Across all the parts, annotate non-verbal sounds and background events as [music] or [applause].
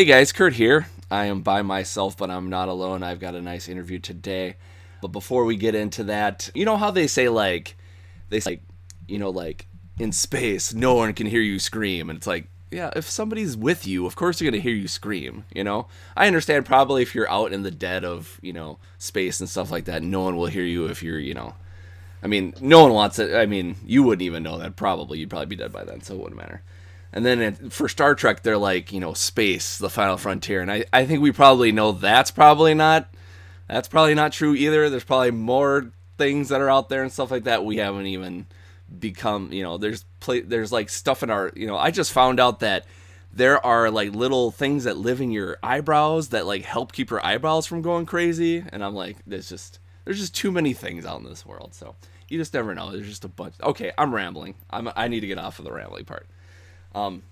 Hey guys, Kurt here. I am by myself, but I'm not alone. I've got a nice interview today. But before we get into that, you know how they say like they say like, you know like in space no one can hear you scream and it's like yeah, if somebody's with you, of course they're going to hear you scream, you know? I understand probably if you're out in the dead of, you know, space and stuff like that, no one will hear you if you're, you know, I mean, no one wants it. I mean, you wouldn't even know that probably. You'd probably be dead by then, so it wouldn't matter. And then it, for Star Trek, they're like, you know, space, the final frontier. And I, I think we probably know that's probably not, that's probably not true either. There's probably more things that are out there and stuff like that we haven't even become, you know, there's play, there's like stuff in our, you know, I just found out that there are like little things that live in your eyebrows that like help keep your eyebrows from going crazy. And I'm like, there's just, there's just too many things out in this world. So you just never know. There's just a bunch. Okay, I'm rambling. I'm, I need to get off of the rambling part. Um,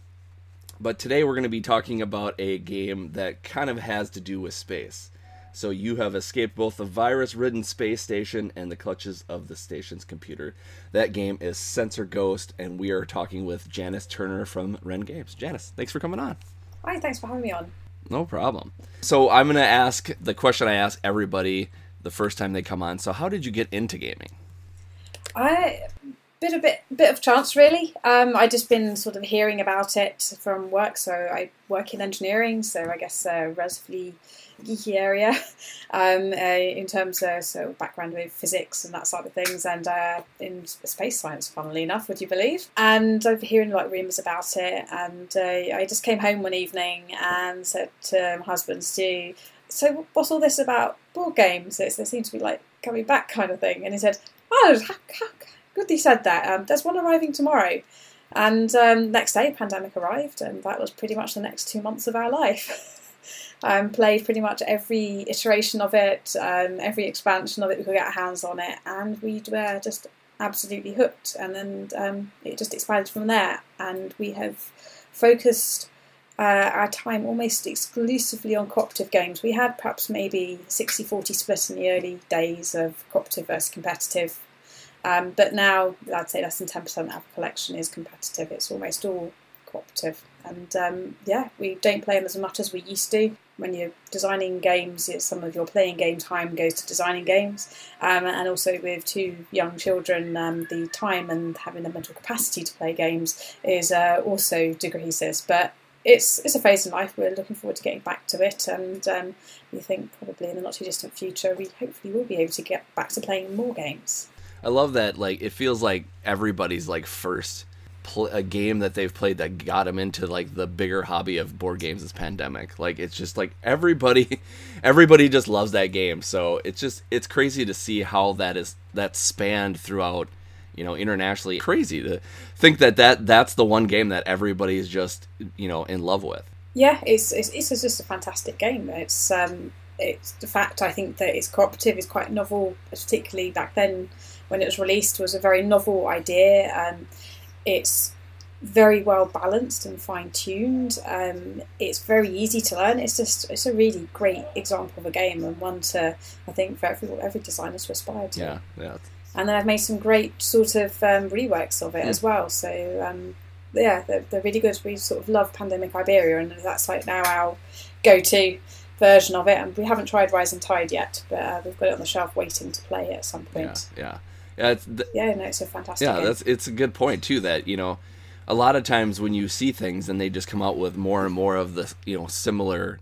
but today we're going to be talking about a game that kind of has to do with space. So you have escaped both the virus-ridden space station and the clutches of the station's computer. That game is Sensor Ghost, and we are talking with Janice Turner from Wren Games. Janice, thanks for coming on. Hi, thanks for having me on. No problem. So I'm going to ask the question I ask everybody the first time they come on. So how did you get into gaming? I bit a bit bit of chance really. Um, I just been sort of hearing about it from work. So I work in engineering, so I guess a relatively geeky area [laughs] um, uh, in terms of so background with physics and that sort of things, and uh, in space science, funnily enough, would you believe? And I've been hearing like rumours about it, and uh, I just came home one evening and said to my husband, Stu. So what's all this about board games? It's, they seem to be like coming back kind of thing. And he said, "Oh, how, how, good said that. Um, there's one arriving tomorrow. And um, next day, pandemic arrived, and that was pretty much the next two months of our life. [laughs] um, played pretty much every iteration of it, um, every expansion of it we could get our hands on it, and we were just absolutely hooked. And then um, it just expanded from there, and we have focused uh, our time almost exclusively on cooperative games. We had perhaps maybe 60 40 split in the early days of cooperative versus competitive. Um, but now I'd say less than 10% of our collection is competitive. It's almost all cooperative. And um, yeah, we don't play them as much as we used to. When you're designing games, some of your playing game time goes to designing games. Um, and also with two young children, um, the time and having the mental capacity to play games is uh, also decreases. But it's it's a phase in life. We're looking forward to getting back to it, and um, we think probably in the not too distant future we hopefully will be able to get back to playing more games. I love that. Like it feels like everybody's like first pl- a game that they've played that got them into like the bigger hobby of board games is pandemic. Like it's just like everybody, [laughs] everybody just loves that game. So it's just it's crazy to see how that is that spanned throughout you know internationally crazy to think that that that's the one game that everybody is just you know in love with yeah it's it's, it's just a fantastic game it's um it's the fact i think that it's cooperative is quite novel particularly back then when it was released was a very novel idea um it's very well balanced and fine tuned. Um, it's very easy to learn. It's just it's a really great example of a game and one to I think for every every designer to aspire to. yeah yeah and then I've made some great sort of um, reworks of it Mm. as well. So um, yeah, they're, they're really good. We sort of love Pandemic Iberia, and that's like now our go-to version of it. And we haven't tried Rising Tide yet, but uh, we've got it on the shelf waiting to play at some point. yeah yeah it's th- Yeah, no, it's a fantastic. yeah game. that's it's a good point too that you know a lot of times when you see things and they just come out with more and more of the you know similar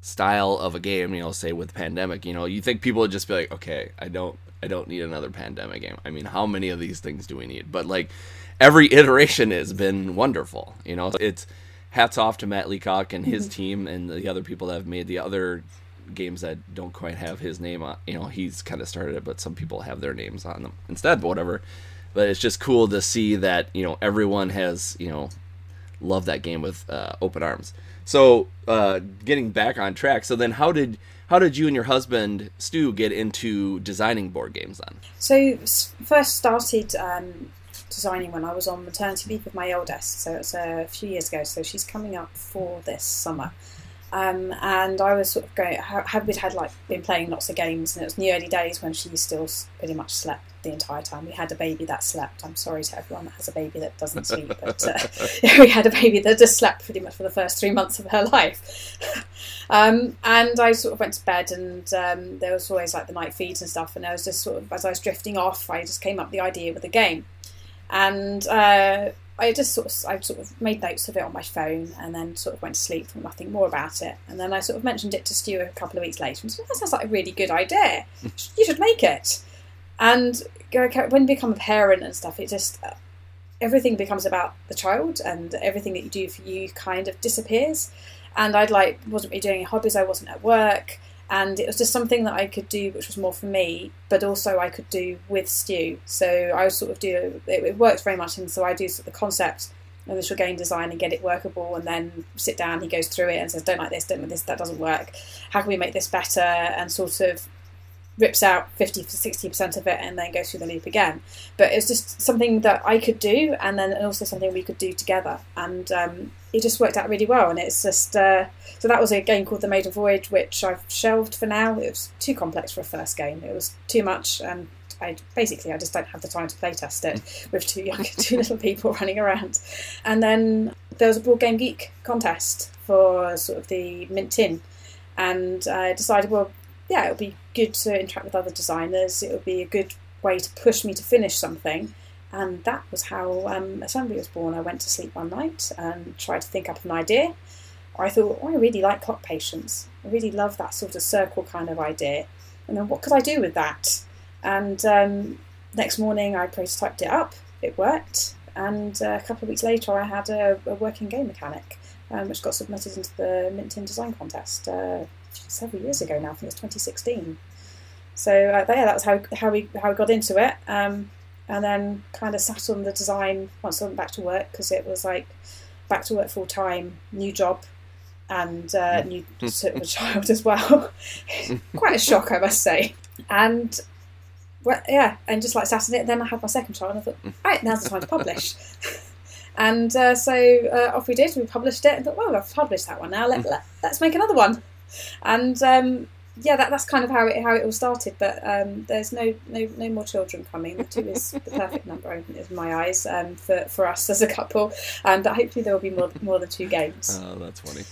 style of a game you know say with pandemic you know you think people would just be like okay i don't i don't need another pandemic game i mean how many of these things do we need but like every [laughs] iteration has been wonderful. You know, it's hats off to Matt Leacock and his mm-hmm. team and the other people that have made the other games that don't quite have his name on. You know, he's kind of started it, but some people have their names on them instead. But whatever. But it's just cool to see that you know everyone has you know loved that game with uh, open arms. So uh, getting back on track. So then, how did how did you and your husband Stu get into designing board games then? So first started um, designing when I was on maternity leave with my oldest. So it's a few years ago. So she's coming up for this summer. Um, and I was sort of going, we'd had like been playing lots of games, and it was in the early days when she still pretty much slept the entire time. We had a baby that slept. I'm sorry to everyone that has a baby that doesn't sleep, but uh, [laughs] we had a baby that just slept pretty much for the first three months of her [laughs] life. um, and I sort of went to bed, and um, there was always like the night feeds and stuff. And I was just sort of as I was drifting off, I just came up with the idea with the game, and uh, I just sort of I sort of made notes of it on my phone and then sort of went to sleep thought nothing more about it. And then I sort of mentioned it to Stu a couple of weeks later and said, That sounds like a really good idea. [laughs] You should make it. And when you become a parent and stuff, it just uh, everything becomes about the child and everything that you do for you kind of disappears. And I'd like wasn't really doing any hobbies, I wasn't at work and it was just something that I could do, which was more for me, but also I could do with Stu. So I sort of do it, it works very much, and so I do sort of the concept initial game design and get it workable, and then sit down. He goes through it and says, "Don't like this, don't like this, that doesn't work. How can we make this better?" And sort of rips out 50 to 60% of it and then goes through the loop again. But it's just something that I could do and then also something we could do together. And um, it just worked out really well. And it's just, uh, so that was a game called The Maiden Voyage, which I've shelved for now. It was too complex for a first game, it was too much. And I basically I just don't have the time to play test it [laughs] with two young, [laughs] two little people running around. And then there was a board game geek contest for sort of the Mint Tin, and I decided well yeah, it would be good to interact with other designers. It would be a good way to push me to finish something. And that was how um, Assembly was born. I went to sleep one night and tried to think up an idea. I thought, oh, I really like clock patience. I really love that sort of circle kind of idea. And then what could I do with that? And um, next morning I prototyped it up. It worked. And uh, a couple of weeks later I had a, a working game mechanic, um, which got submitted into the Mint Tin Design Contest. Uh, several years ago now. I think it was 2016. So uh, yeah, that was how how we how we got into it, um, and then kind of sat on the design once I went back to work because it was like back to work full time, new job, and uh, new sort [laughs] of child as well. [laughs] Quite a shock, I must say. And well, yeah, and just like sat on it. Then I had my second child, and I thought, right, now's the time to publish. [laughs] and uh, so uh, off we did. We published it, and thought, well, I've published that one now. Let, let, let's make another one and um, yeah, that, that's kind of how it how it all started. But um, there's no, no no more children coming. The two is the perfect number in my eyes um, for for us as a couple. Um, but hopefully there will be more more than two games. Oh, that's funny.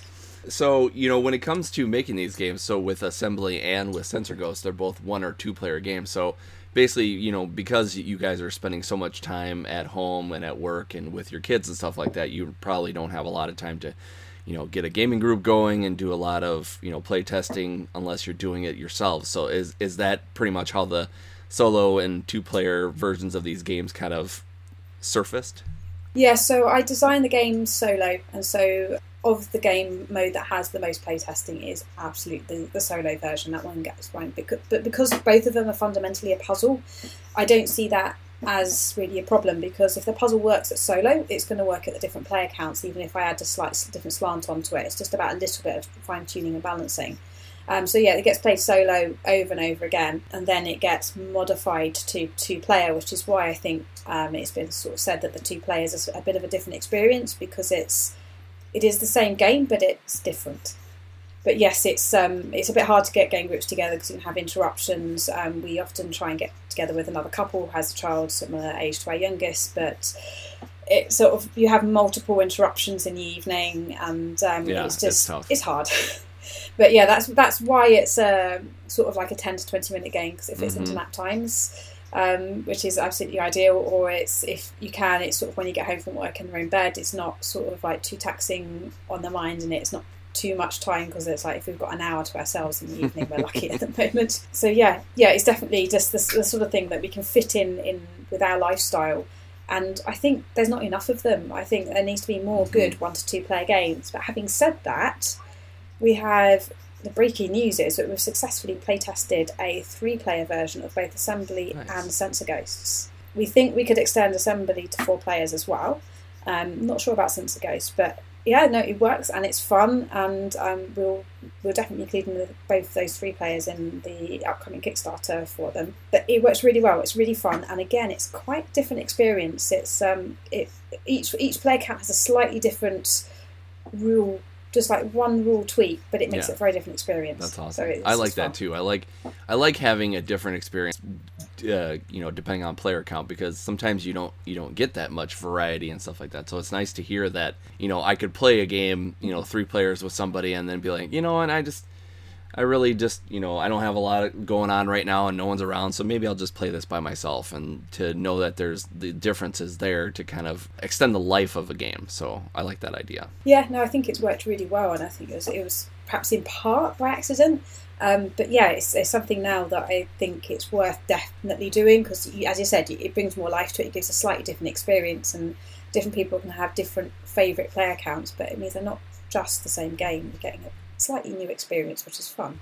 So you know when it comes to making these games, so with Assembly and with Sensor Ghost, they're both one or two player games. So basically, you know, because you guys are spending so much time at home and at work and with your kids and stuff like that, you probably don't have a lot of time to you know get a gaming group going and do a lot of you know play testing unless you're doing it yourself. So is is that pretty much how the solo and two player versions of these games kind of surfaced? Yeah so i designed the game solo and so of the game mode that has the most playtesting is absolutely the, the solo version. That one gets right but because both of them are fundamentally a puzzle i don't see that as really a problem because if the puzzle works at solo, it's going to work at the different player counts, even if I add a slight different slant onto it. It's just about a little bit of fine tuning and balancing. Um, so yeah, it gets played solo over and over again, and then it gets modified to two player, which is why I think um, it's been sort of said that the two players is a bit of a different experience because it's it is the same game, but it's different but yes, it's um, it's a bit hard to get game groups together because you can have interruptions. Um, we often try and get together with another couple who has a child similar age to our youngest, but it sort of you have multiple interruptions in the evening, and um, yeah, it's just it's, it's hard. [laughs] but yeah, that's that's why it's a sort of like a ten to twenty minute game because it fits mm-hmm. into nap times. Um, which is absolutely ideal. Or it's if you can, it's sort of when you get home from work and you're in bed. It's not sort of like too taxing on the mind, and it's not too much time because it's like if we've got an hour to ourselves in the [laughs] evening, we're lucky at the moment. So yeah, yeah, it's definitely just the, the, sort of thing that we can fit in in with our lifestyle And I think there's not enough of them. I think there needs to be more good one to two player games. But having said that, we have the breaking news is that we've successfully playtested a three player version of both Assembly Nice. and Sensor Ghosts. We think we could extend Assembly to four players as well. Um, not sure about Sensor Ghosts, but yeah, no, it works and it's fun, and um, we'll we'll definitely include the, both those three players in the upcoming Kickstarter for them. But it works really well. It's really fun, and again, it's quite different experience. It's um, it each each player count has a slightly different rule, just like one rule tweak, but it makes Yeah. it a very different experience. That's awesome. So it's, I like that fun. too. I like I like having a different experience. Uh, you know, depending on player count, because sometimes you don't you don't get that much variety and stuff like that. So it's nice to hear that you know I could play a game, you know, three players with somebody, and then be like, you know, and I just I really just you know I don't have a lot going on right now, and no one's around, so maybe I'll just play this by myself, and to know that there's the differences there to kind of extend the life of a game. So I like that idea. Yeah, no, I think it's worked really well, and I think it was, it was perhaps in part by accident. Um, but yeah, it's, it's something now that I think it's worth definitely doing because, as you said, it brings more life to it. It gives a slightly different experience, and different people can have different favourite player counts, but it means they're not just the same game. You're getting a slightly new experience, which is fun.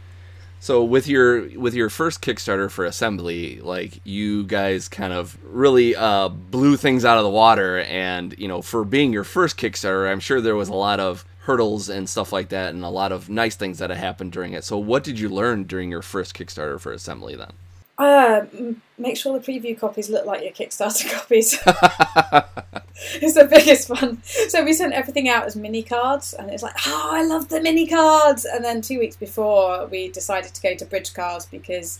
So with your with your first Kickstarter for Assembly, like you guys kind of really uh, blew things out of the water, and you know for being your first Kickstarter, I'm sure there was a lot of hurdles and stuff like that, and a lot of nice things that had happened during it. So what did you learn during your first Kickstarter for Assembly then? Uh, make sure the preview copies look like your Kickstarter [laughs] copies. [laughs] it's the biggest one. So we sent everything out as mini cards, and it's like, oh, I love the mini cards. And then two weeks before, we decided to go to bridge cards because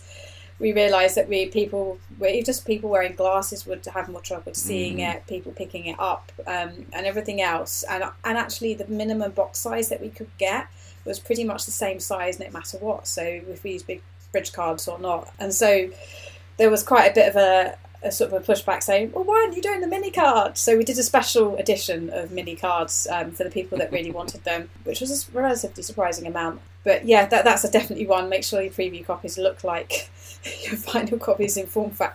we realised that we people, we just people wearing glasses would have more trouble seeing Mhm. it, people picking it up, um, and everything else. And and actually, the minimum box size that we could get was pretty much the same size, no matter what. So if we use big bridge cards or not, and so there was quite a bit of a, a sort of a pushback saying, "Well, why aren't you doing the mini cards?" So we did a special edition of mini cards um, for the people that really wanted them, which was a relatively surprising amount. But yeah, that, that's a definitely one. Make sure your preview copies look like [laughs] your final copies in form, fa-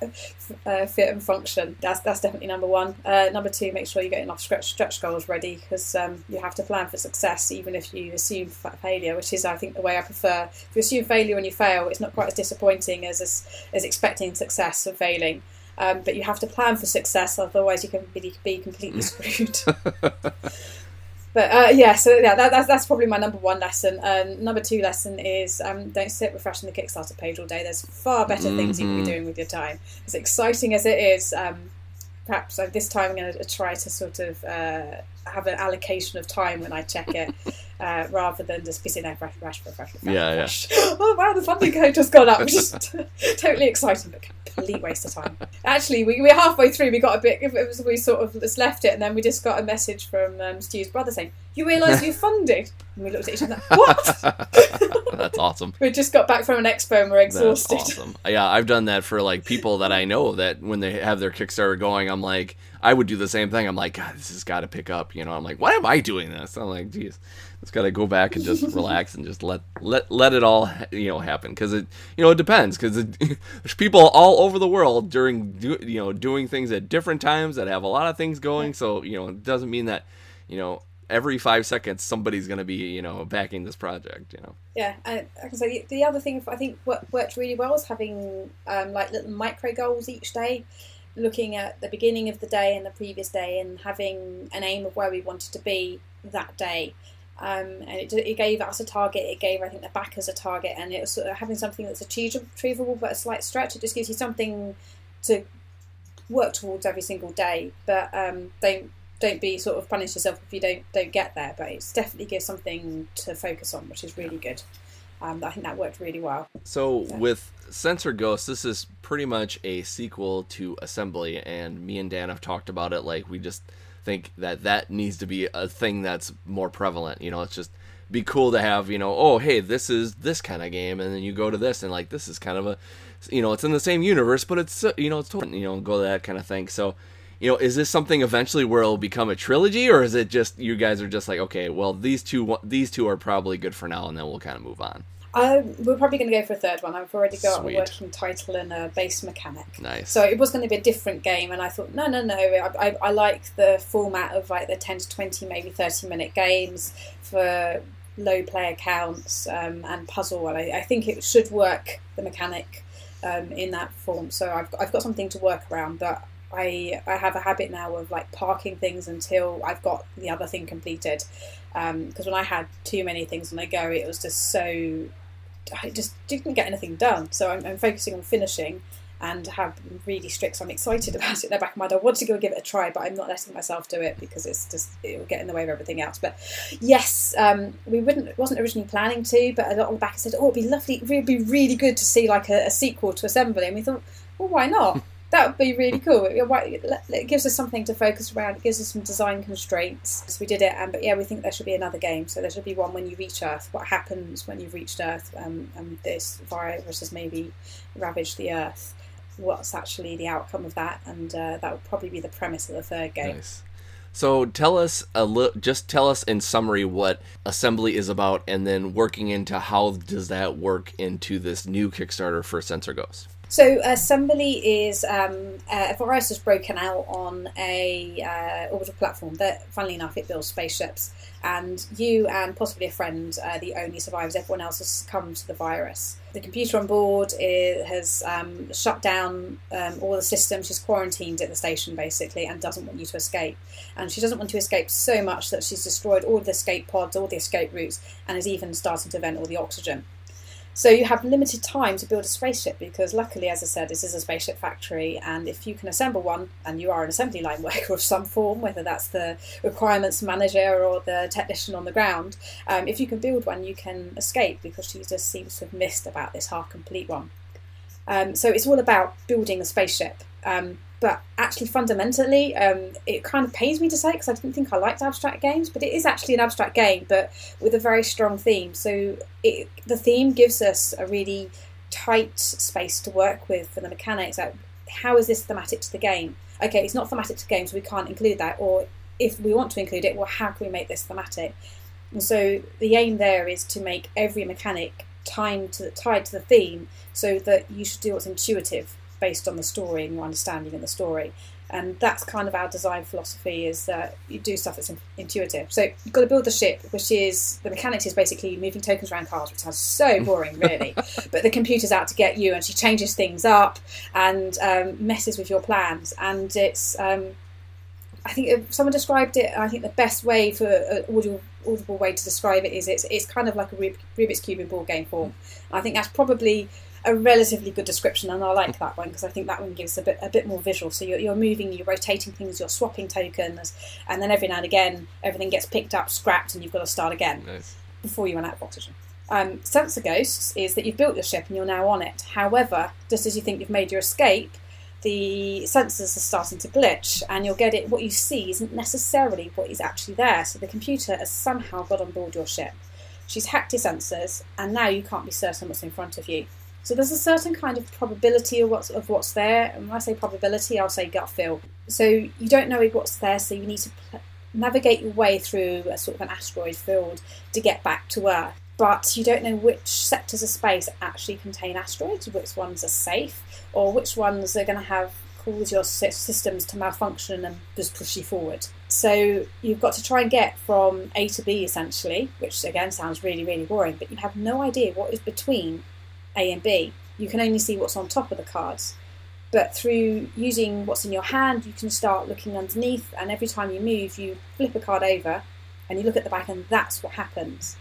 uh, fit, and function. That's that's definitely number one. Uh, number two, make sure you get enough stretch, stretch goals ready because um, you have to plan for success, even if you assume failure, which is I think the way I prefer. If you assume failure and you fail, it's not quite as disappointing as as, as expecting success and failing. Um, but you have to plan for success, otherwise you can be, be completely screwed. [laughs] [laughs] but uh, yeah, so yeah, that, that's, that's probably my number one lesson. Um, number two lesson is um, don't sit refreshing the Kickstarter page all day. There's far better things you can be doing with your time. As exciting as it is, um, perhaps uh, this time I'm going to try to sort of uh, have an allocation of time when I check it. [laughs] Uh, rather than just sitting there, refresh, refresh, refresh, refresh, Yeah, yeah. refresh. [laughs] Oh wow, the funding code just gone up, which is [laughs] totally exciting, but complete waste of time. Actually, we, we're halfway through. We got a bit. It was, we sort of just left it, and then we just got a message from um, Stu's brother saying, "You realise you funded?" And we looked at each other. What? That's awesome. we just got back from an expo and we're That's exhausted. awesome. Yeah, I've done that for like people that I know that when they have their Kickstarter going, I'm like, I would do the same thing. I'm like, God, this has got to pick up. You know, I'm like, why am I doing this? I'm like, geez, it's got to go back and just [laughs] relax and just let let let it all you know happen because it you know it depends because [laughs] there's people all over the world during do, you know doing things at different times that have a lot of things going. So you know, it doesn't mean that you know every five seconds somebody's going to be you know backing this project. You know. Yeah, and I say, the other thing I think what worked really well is having um, like little micro goals each day, looking at the beginning of the day and the previous day, and having an aim of where we wanted to be that day. Um, and it, it gave us a target. It gave I think the backers a target, and it was sort of having something that's achievable, but a slight stretch. It just gives you something to work towards every single day. But um, don't don't be sort of punish yourself if you don't don't get there. But it definitely gives something to focus on, which is really good. Um, I think that worked really well. So Yeah. with Sensor Ghost, this is pretty much a sequel to Assembly, and me and Dan have talked about it. Like we just think that that needs to be a thing that's more prevalent. You know, it's just be cool to have. You know, oh hey, this is this kind of game, and then you go to this, and like this is kind of a, you know, it's in the same universe, but it's you know it's totally, you know go to that kind of thing. So. You know, is this something eventually where it'll become a trilogy, or is it just you guys are just like, okay, well these two these two are probably good for now, and then we'll kind of move on. Um, we're probably going to go for a third one. I've already got Sweet. a working title and a base mechanic. Nice. So it was going to be a different game, and I thought, no, no, no. I, I, I like the format of like the ten to twenty, maybe thirty minute games for low player counts um, and puzzle. And I, I think it should work the mechanic um, in that form. So I've got, I've got something to work around, but. I, I have a habit now of like parking things until I've got the other thing completed because when I had too many things on a go, it was just so I just didn't get anything done. So I'm, I'm focusing on finishing and have really strict. So I'm excited [laughs] about it in the back of my mind. I want to go give it a try, but I'm not letting myself do it because it's just it will get in the way of everything else. But yes, um, we wouldn't wasn't originally planning to, but a lot on the back said, "Oh, it'd be lovely. It would be really good to see like a, a sequel to Assembly." And we thought, well, why not? [laughs] That would be really cool. It, it gives us something to focus around. It gives us some design constraints. So we did it, and but yeah, we think there should be another game. So there should be one when you reach Earth. What happens when you've reached Earth, um, and this virus has maybe ravaged the Earth? What's actually the outcome of that? And uh, that would probably be the premise of the third game. Nice. So tell us a little. Just tell us in summary what assembly is about, and then working into how does that work into this new Kickstarter for Sensor Ghost. So assembly is um, uh, a virus has broken out on a uh, orbital platform that, funnily enough, it builds spaceships, and you and possibly a friend are the only survivors. Everyone else has succumbed to the virus. The computer on board has um, shut down um, all the systems. She's quarantined at the station basically, and doesn't want you to escape. And she doesn't want to escape so much that she's destroyed all the escape pods, all the escape routes, and is even starting to vent all the oxygen. So you have limited time to build a spaceship because, luckily, as I said, this is a spaceship factory, and if you can assemble one, and you are an assembly line [laughs] worker of some form, whether that's the requirements manager or the technician on the ground, um, if you can build one, you can escape because she just seems to have missed about this half complete one. Um, so it's all about building a spaceship. Um, but actually, fundamentally, um, it kind of pains me to say because I didn't think I liked abstract games, but it is actually an abstract game, but with a very strong theme. So it, the theme gives us a really tight space to work with for the mechanics. Like, how is this thematic to the game? Okay, it's not thematic to the game, so we can't include that. Or if we want to include it, well, how can we make this thematic? And so the aim there is to make every mechanic tied to, tied to the theme so that you should do what's intuitive based on the story and your understanding of the story. And that's kind of our design philosophy is that you do stuff that's intuitive. So you've got to build the ship, which is the mechanics is basically moving tokens around cars, which sounds so [laughs] boring, really. but the computer's out to get you, and she changes things up and um, messes with your plans. And it's, um, I think someone described it. I think the best way for an audible, audible way to describe it is it's it's kind of like a Rubik's cube in board game form. I think that's probably a relatively good description, and I like that one because I think that one gives a bit a bit more visual. So you're, you're moving, you're rotating things, you're swapping tokens, and then every now and again everything gets picked up, scrapped, and you've got to start again Nice. before you run out of oxygen. Um, Sensor Ghosts is that you've built your ship and you're now on it. However, just as you think you've made your escape, the sensors are starting to glitch, and you'll get it. What you see isn't necessarily what is actually there. So the computer has somehow got on board your ship. She's hacked your sensors, and now you can't be certain what's in front of you. So there's a certain kind of probability of what's of what's there. And when I say probability, I'll say gut feel. So you don't know what's there, so you need to pl- navigate your way through a sort of an asteroid field to get back to Earth. But you don't know which sectors of space actually contain asteroids, which ones are safe, or which ones are going to have cause your systems to malfunction and just push you forward. So you've got to try and get from A to B essentially, which again sounds really, really boring, but you have no idea what is between A and B. You can only see what's on top of the cards. But through using what's in your hand, you can start looking underneath, and every time you move, you flip a card over and you look at the back, and that's what happens.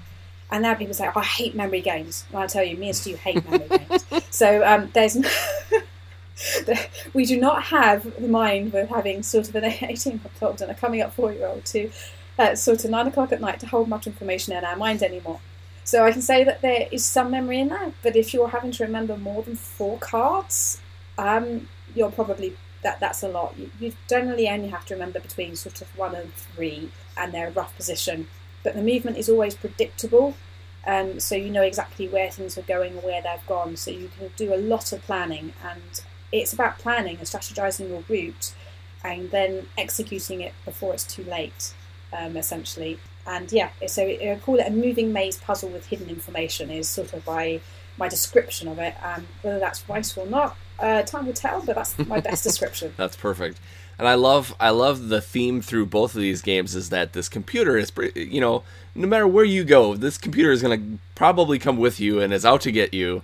And now people say, oh, I hate memory games. And I tell you, me and Stu hate memory games. [laughs] So um, there's. [laughs] we do not have the mind of having sort of an [laughs] 18 month old and a coming up four year old to uh, sort of nine o'clock at night to hold much information in our mind anymore. So I can say that there is some memory in that, but if you're having to remember more than four cards, um, you're probably that that's a lot. You, you generally only have to remember between sort of one and three, and their rough position. But the movement is always predictable, um, so you know exactly where things are going and where they've gone. So you can do a lot of planning, and it's about planning and strategizing your route, and then executing it before it's too late. Um, essentially, And yeah, so I call it a moving maze puzzle with hidden information. Is sort of my my description of it. Um, whether that's right or not, uh, time will tell. But that's my best [laughs] description. that's perfect. And I love I love the theme through both of these games is that this computer is you know no matter where you go this computer is going to probably come with you and is out to get you.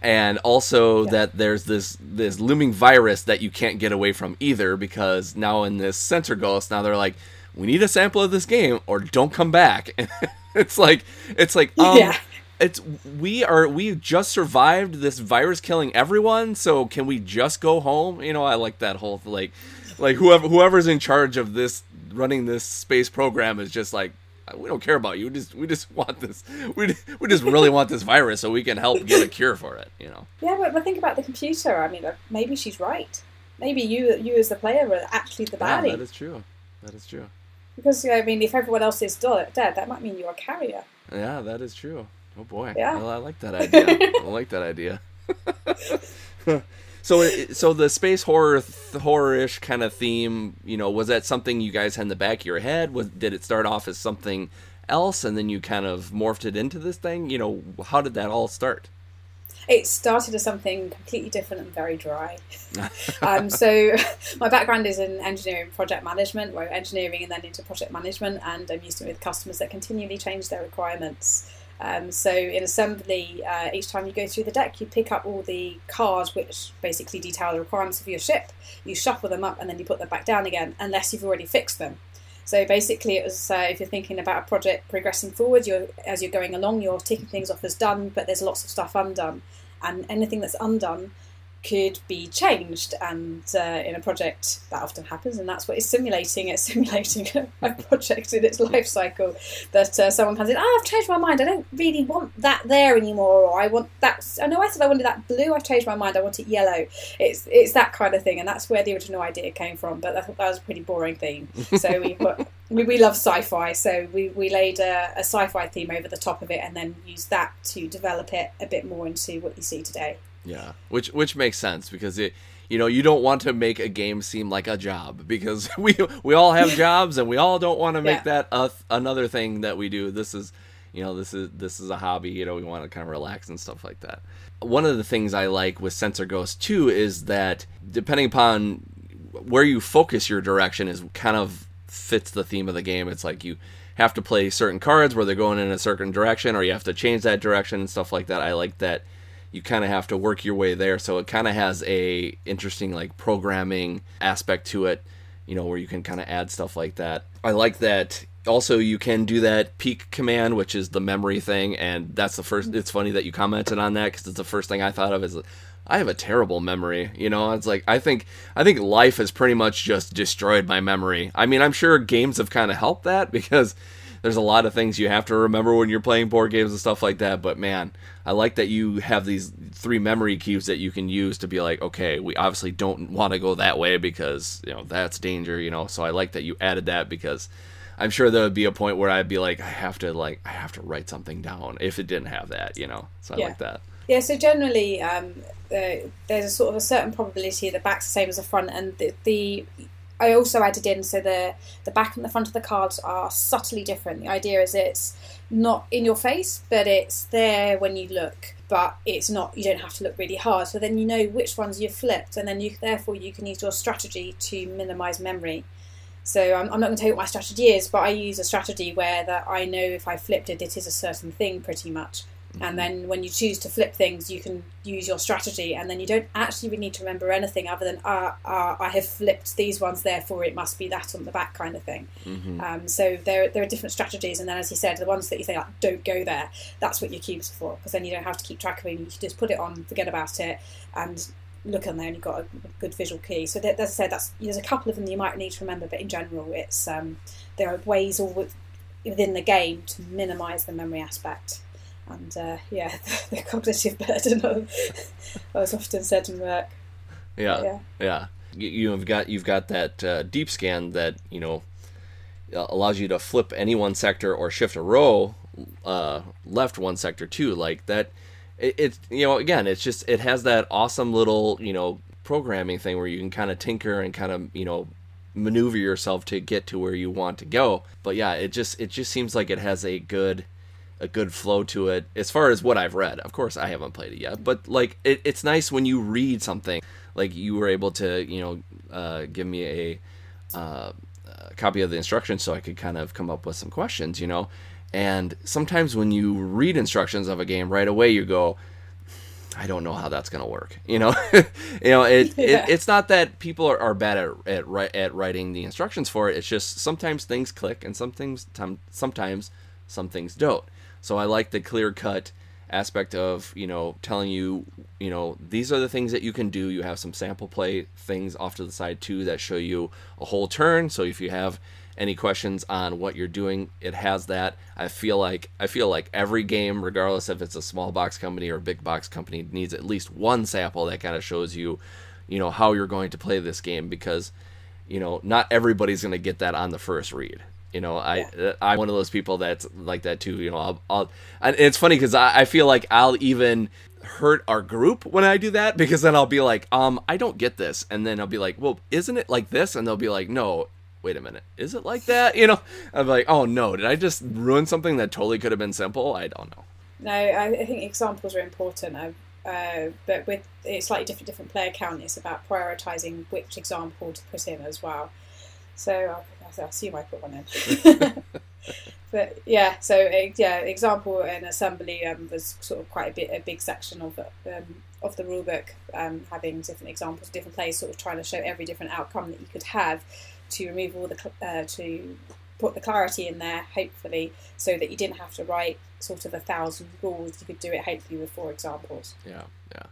And also yeah. that there's this this looming virus that you can't get away from either because now in this sensor ghost now they're like we need a sample of this game or don't come back. [laughs] It's like it's like um, yeah. it's we are we just survived this virus killing everyone so can we just go home? You know i like that whole like like whoever whoever's in charge of this running this space program is just like we don't care about you. We just we just [laughs] want this. We we just really want this virus so we can help get a cure for it. You know. Yeah, but, but think about the computer. I mean, uh, maybe she's right. Maybe you you as the player are actually the baddie. Yeah, that is true. That is true. Because I mean, if everyone else is dead, that might mean you're a carrier. Yeah, that is true. Oh boy. Yeah. Well, I like that idea. I like that idea. [laughs] [laughs] So, so the space horror, th- horror-ish kind of theme, you know, was that something you guys had in the back of your head? Was did it start off as something else, and then you kind of morphed it into this thing? You know, how did that all start? It started as something completely different and very dry. [laughs] um, so, [laughs] my background is in engineering project management, where engineering and then into project management, and I'm used to it with customers that continually change their requirements. Um, so in assembly, uh, each time you go through the deck, you pick up all the cards which basically detail the requirements of your ship. You shuffle them up and then you put them back down again, unless you've already fixed them. So basically, it was uh, if you're thinking about a project progressing forward, you're as you're going along, you're ticking things off as done, but there's lots of stuff undone, and anything that's undone could be changed. And uh, in a project, that often happens, and that's what it's simulating. It's [laughs] simulating a project in its life cycle that uh, someone comes in, oh, I've changed my mind. I don't really want that there anymore, or I want that. I know I said I wanted that blue. I've changed my mind. I want it yellow. It's it's that kind of thing, and that's where the original idea came from. But I thought that was a pretty boring theme. [laughs] So we put. we, we love sci-fi, so we, we laid a, a sci-fi theme over the top of it, and then used that to develop it a bit more into what you see today. Yeah, which which makes sense because it you know you don't want to make a game seem like a job because [laughs] we we all have jobs and we all don't want to make yeah. that a, another thing that we do. This is you know this is this is a hobby. You know we want to kind of relax and stuff like that. One of the things I like with Sensor Ghost too is that depending upon where you focus your direction is kind of fits the theme of the game. It's like you have to play certain cards where they're going in a certain direction or you have to change that direction and stuff like that. I like that you kind of have to work your way there. So it kind of has a interesting like programming aspect to it, you know, where you can kind of add stuff like that. I like that. Also, you can do that peek command, which is the memory thing, and that's the first. It's funny that you commented on that because it's the first thing I thought of. Is I have a terrible memory. You know, it's like I think I think life has pretty much just destroyed my memory. I mean, I'm sure games have kind of helped that [laughs] because there's a lot of things you have to remember when you're playing board games and stuff like that. But man, I like that you have these three memory cubes that you can use to be like, okay, we obviously don't want to go that way because you know that's danger. You know, so I like that you added that because I'm sure there would be a point where I'd be like, I have to like I have to write something down if it didn't have that. You know, so I yeah. like that. Yeah, so generally, um, uh, there's a sort of a certain probability the back's the same as the front, and the, the I also added in so the the back and the front of the cards are subtly different. The idea is it's not in your face, but it's there when you look. But it's not. You don't have to look really hard. So then you know which ones you've flipped, and then you therefore you can use your strategy to minimise memory. So I'm, I'm not going to tell you what my strategy is, but I use a strategy where that I know if I flipped it, it is a certain thing pretty much. And then when you choose to flip things, you can use your strategy, and then you don't actually really need to remember anything other than ah, ah I have flipped these ones, therefore it must be that on the back kind of thing. Mm-hmm. Um, so there there are different strategies, and then as you said, the ones that you say like don't go there, that's what your cubes are for, because then you don't have to keep track of it. You can just put it on, forget about it, and look on there, and you've got a good visual key. So as I said, that's there's a couple of them you might need to remember, but in general, it's um, there are ways all within the game to minimise the memory aspect and uh, yeah, [laughs] the, cognitive burden of, [laughs] I was often said in work. Yeah, yeah, yeah. You, have got you've got that uh, deep scan that you know uh, allows you to flip any one sector or shift a row uh, left one sector too. Like that, it, it you know again, it's just it has that awesome little you know programming thing where you can kind of tinker and kind of you know maneuver yourself to get to where you want to go. But yeah, it just it just seems like it has a good a good flow to it as far as what I've read. Of course, I haven't played it yet, but like it, it's nice when you read something like you were able to you know uh, give me a, uh, a copy of the instructions so I could kind of come up with some questions, you know. And sometimes when you read instructions of a game right away, you go, I don't know how that's gonna work. [laughs] You know, you know, it, [laughs] yeah. it, it's not that people are, are bad at at at writing the instructions for it. It's just sometimes things click and some things sometimes some things don't. So I like the clear cut aspect of you know telling you you know these are the things that you can do. You have some sample play things off to the side too that show you a whole turn. So if you have any questions on what you're doing, it has that. I feel like I feel like every game, regardless if it's a small box company or a big box company, needs at least one sample that kind of shows you, you know, how you're going to play this game because, you know, not everybody's going to get that on the first read. You know, I yeah. I'm one of those people that's like that too. You know, I'll, I'll and it's funny because I, I feel like I'll even hurt our group when I do that because then I'll be like, um, I don't get this, and then I'll be like, well, isn't it like this? And they'll be like, no, wait a minute, is it like that? [laughs] You know, I'm like, oh no, did I just ruin something that totally could have been simple? I don't know. No, I, I think examples are important. Uh, but with it's slightly different different player count, it's about prioritizing which example to put in as well. So I, I assume I put one in. [laughs] [laughs] but yeah, so yeah, example in assembly um, was sort of quite a bit a big section of um, of the rulebook, um, having different examples, different plays, sort of trying to show every different outcome that you could have to remove all the uh, to put the clarity in there, hopefully, so that you didn't have to write sort of a thousand rules. You could do it hopefully with four examples. Yeah, yeah.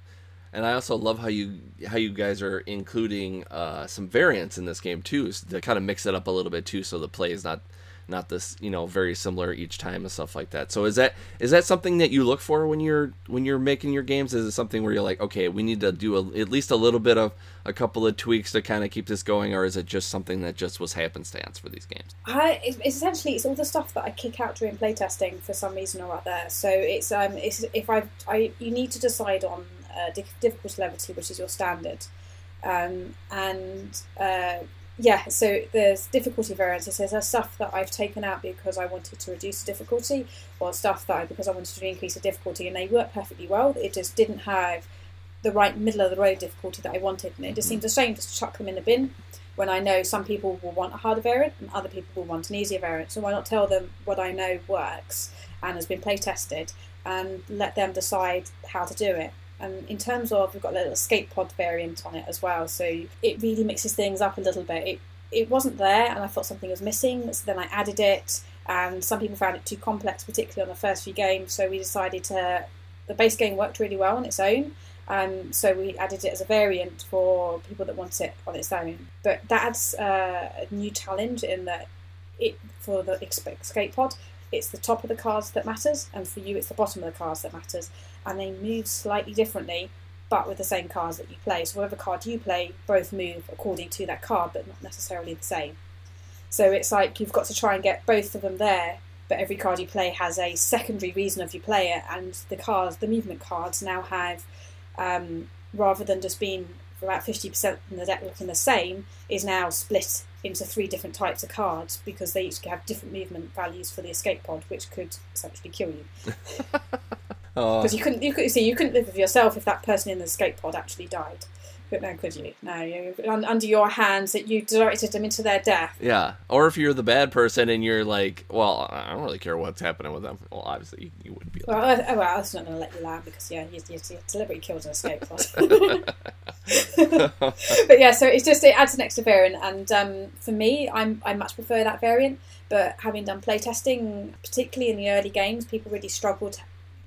And I also love how you how you guys are including uh, some variants in this game too, to kind of mix it up a little bit too, so the play is not not this you know very similar each time and stuff like that. So is that is that something that you look for when you're when you're making your games? Is it something where you're like okay we need to do a, at least a little bit of a couple of tweaks to kind of keep this going or is it just something that just was happenstance for these games? I, it's essentially it's all the stuff that i kick out during playtesting for some reason or other. So it's um it's if i i you need to decide on uh, difficulty level which is your standard um, and uh, yeah, so there's difficulty variances. There's stuff that I've taken out because I wanted to reduce the difficulty, or stuff that I, because I wanted to increase the difficulty, and they work perfectly well. It just didn't have the right middle of the road difficulty that I wanted, and it just seems a shame just to chuck them in the bin when I know some people will want a harder variant and other people will want an easier variant. So why not tell them what I know works and has been play tested and let them decide how to do it? And in terms of, we've got a little escape pod variant on it as well, so it really mixes things up a little bit. It, it wasn't there, and I thought something was missing, so then I added it. And some people found it too complex, particularly on the first few games. So we decided to. The base game worked really well on its own, um, so we added it as a variant for people that want it on its own. But that adds uh, a new challenge in that it for the escape pod, it's the top of the cards that matters, and for you, it's the bottom of the cards that matters and they move slightly differently, but with the same cards that you play. So whatever card you play, both move according to that card, but not necessarily the same. So it's like you've got to try and get both of them there, but every card you play has a secondary reason of you play it, and the cards, the movement cards, now have um, rather than just being about 50% in the deck looking the same, is now split into three different types of cards because they each have different movement values for the escape pod, which could essentially kill you. [laughs] Oh. Because oh. you couldn't, you could see, you couldn't live with yourself if that person in the escape pod actually died. But no, could you? No, you, under your hands that you directed them into their death. Yeah, or if you're the bad person and you're like, well, I don't really care what's happening with them. Well, obviously you, you wouldn't be. Like well, I, well, I was not going to let you land because yeah, you, you, you deliberately killed an escape pod. [laughs] [laughs] but yeah, so it's just it adds an extra variant, and um, for me, I'm I much prefer that variant. But having done playtesting, particularly in the early games, people really struggled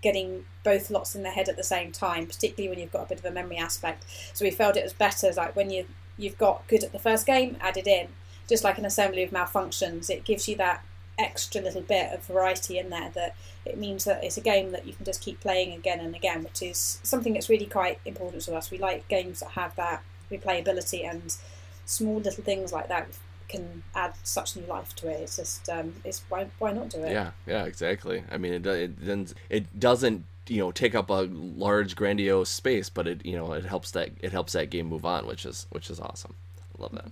getting both lots in their head at the same time, particularly when you've got a bit of a memory aspect. So we felt it was better like when you you've got good at the first game, add it in. Just like an assembly of malfunctions, it gives you that extra little bit of variety in there that it means that it's a game that you can just keep playing again and again, which is something that's really quite important to us. We like games that have that replayability and small little things like that can add such new life to it. It's just um, it's why why not do it? Yeah, yeah, exactly. I mean, it it it doesn't you know take up a large grandiose space, but it you know it helps that it helps that game move on, which is which is awesome. I love that.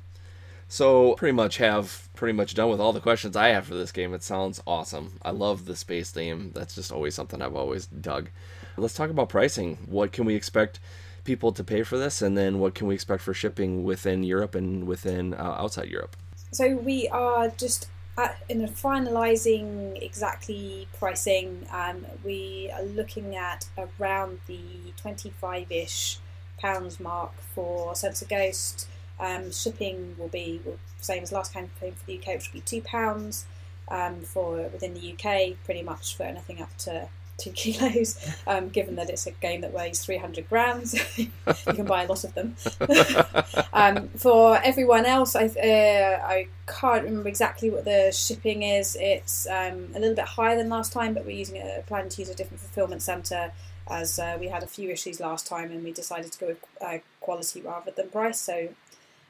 So pretty much have pretty much done with all the questions I have for this game. It sounds awesome. I love the space theme. That's just always something I've always dug. Let's talk about pricing. What can we expect people to pay for this, and then what can we expect for shipping within Europe and within uh, outside Europe? So we are just at, in finalising exactly pricing. Um, we are looking at around the twenty-five-ish pounds mark for Sensor Ghost. Um, shipping will be well, same as last campaign for the UK, which will be two pounds. Um, for within the UK, pretty much for anything up to two kilos, um, given that it's a game that weighs 300 grams. [laughs] you can buy a lot of them. [laughs] um, for everyone else, I, uh, I can't remember exactly what the shipping is. It's um, a little bit higher than last time, but we're using a, plan to use a different fulfillment centre as uh, we had a few issues last time and we decided to go with uh, quality rather than price. So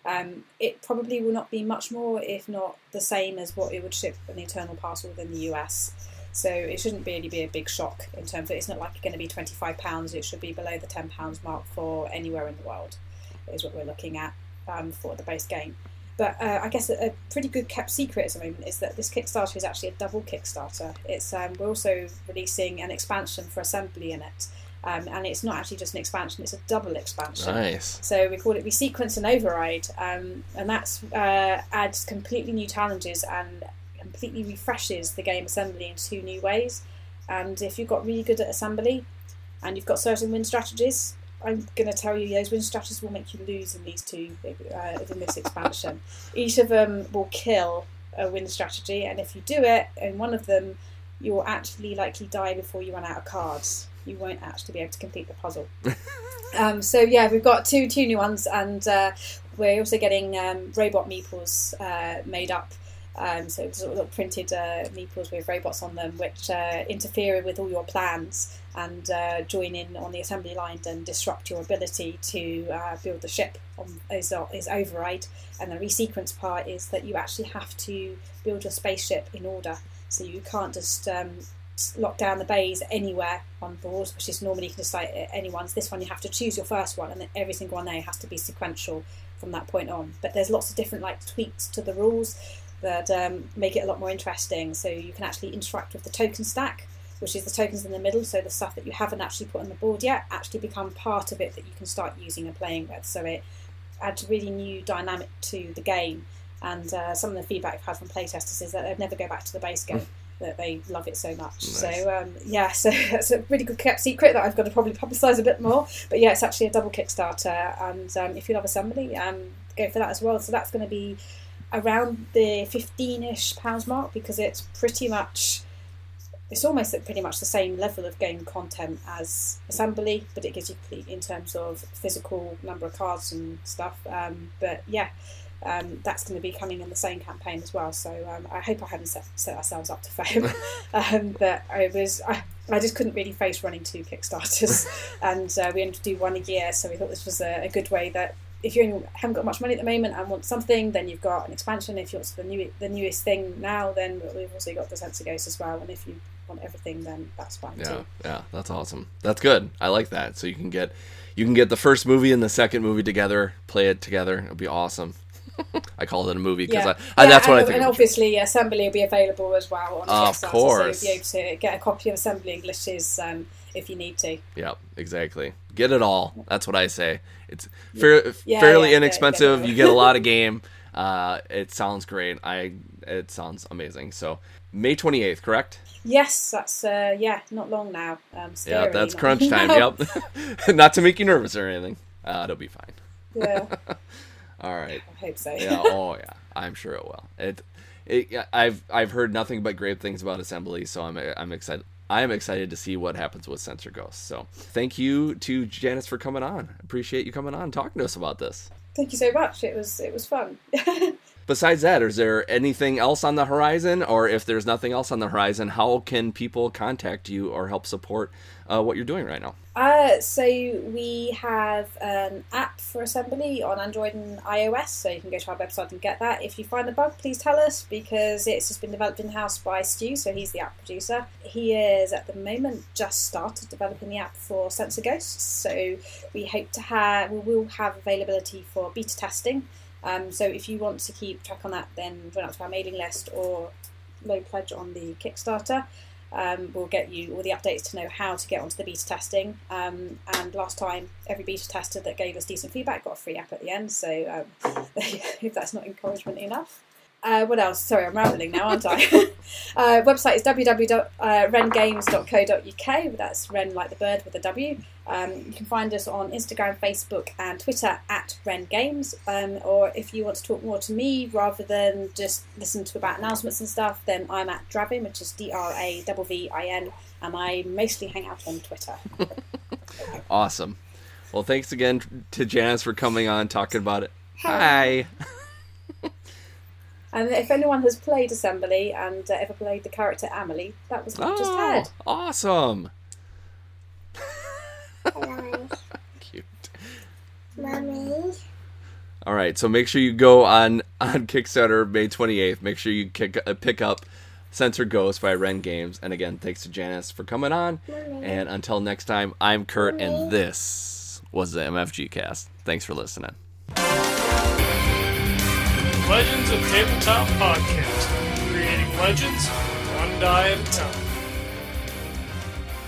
um, it probably will not be much more, if not the same as what it would ship an eternal parcel within the US. So it shouldn't really be a big shock in terms of it's not like it's going to be twenty five pounds. It should be below the ten pounds mark for anywhere in the world. Is what we're looking at um, for the base game. But uh, I guess a, a, pretty good kept secret at the moment is that this Kickstarter is actually a double Kickstarter. It's um, we're also releasing an expansion for assembly in it. Um, and it's not actually just an expansion; it's a double expansion. Nice. So we call it Resequence and Override, um, and that's uh, adds completely new challenges and completely refreshes the game assembly in two new ways. And if you've got really good at assembly and you've got certain win strategies, I'm going to tell you those win strategies will make you lose in these two uh, in this expansion. Each of them will kill a win strategy, and if you do it in one of them, you'll actually likely die before you run out of cards. You won't actually be able to complete the puzzle. [laughs] um, so yeah, we've got two two new ones, and uh, we're also getting um, robot meeples uh, made up um, so sort of printed uh, meeples with robots on them, which uh, interfere with all your plans and uh, join in on the assembly line and disrupt your ability to uh, build the ship on is, is override. And the resequence part is that you actually have to build your spaceship in order. So you can't just um, lock down the bays anywhere on board, which is normally you can just like anyone's. This one you have to choose your first one, and then every single one there has to be sequential from that point on. But there's lots of different like tweaks to the rules that um, make it a lot more interesting. So you can actually interact with the token stack, which is the tokens in the middle. So the stuff that you haven't actually put on the board yet actually become part of it that you can start using and playing with. So it adds a really new dynamic to the game. And uh, some of the feedback I've had from playtesters is that they'd never go back to the base game. that they love it so much. Nice. So um, yeah, [laughs] so that's a really good kept secret that I've got to probably publicise a bit more. But yeah, it's actually a double Kickstarter, and um, if you love assembly, um, go for that as well. So that's going to be around the 15ish pounds mark because it's pretty much it's almost at pretty much the same level of game content as assembly but it gives you in terms of physical number of cards and stuff. Um, but yeah um, that's going to be coming in the same campaign as well. So um, I hope I haven't set, set ourselves up to fail. [laughs] Um, but I was I, I just couldn't really face running two kickstarters. [laughs] And uh, we only do one a year so we thought this was a, a good way that if you haven't got much money at the moment and want something, then you've got an expansion. If you want the new the newest thing now, then we've also got the Sensor Ghost as well. And if you want everything, then that's fine yeah, too. Yeah, that's awesome. That's good. I like that. So you can get you can get the first movie and the second movie together, play it together. It'll be awesome. [laughs] I call it a movie because yeah. I, I, that's what and, I think. And obviously, Assembly will be available as well on Of course, so you'll be able to get a copy of Assembly Englishes um, if you need to. Yeah, exactly. Get it all. That's what I say. It's fair, yeah, fairly yeah, inexpensive. Yeah, you get a lot of [laughs] game. Uh, it sounds great. I it sounds amazing. So May twenty eighth, correct? Yes, that's uh, yeah, not long now. Um, yeah, that's crunch time. Yep, [laughs] not to make you nervous or anything. Uh, it'll be fine. Yeah. [laughs] All right. I hope so. yeah. Oh yeah. I'm sure it will. It. It, I've I've heard nothing but great things about assembly, so I'm I'm excited. I am excited to see what happens with Sensor Ghost. So thank you to Janice for coming on. Appreciate you coming on talking to us about this. Thank you so much. It was it was fun. [laughs] Besides that, is there anything else on the horizon, or if there's nothing else on the horizon, how can people contact you or help support uh, what you're doing right now? Uh, so we have an app for assembly on Android and iOS, so you can go to our website and get that. If you find a bug, please tell us because it's just been developed in house by Stu, so he's the app producer. He is at the moment just started developing the app for Sensor Ghosts, so we hope to have we will have availability for beta testing Um, so if you want to keep track on that, then join up to our mailing list or low pledge on the Kickstarter. Um, we'll get you all the updates to know how to get onto the beta testing. Um, and last time, every beta tester that gave us decent feedback got a free app at the end. So um, [laughs] if that's not encouragement enough. Uh, what else? Sorry, I'm rambling now, aren't I? [laughs] uh, website is www.wrengames.co.uk. That's Wren like the bird with a W. Um, you can find us on Instagram, Facebook, and Twitter at Wren Games. Um, or if you want to talk more to me rather than just listen to about announcements and stuff, then I'm at Dravvin, which is D R A V V I N, and I mostly hang out on Twitter. [laughs] awesome. Well, thanks again to Janice for coming on talking about it. Hi. [laughs] And if anyone has played Assembly and uh, ever played the character Amelie, that was what oh, just had. Awesome. Hello. Cute. Mommy. All right, so make sure you go on on Kickstarter May 28th. Make sure you kick, uh, pick up Sensor Ghost by Wren Games. And again, thanks to Janice for coming on. Mommy. And until next time, I'm Kurt, Mommy. and this was the MFG Cast. Thanks for listening. Legends of Tabletop Podcast, creating legends one die at a time.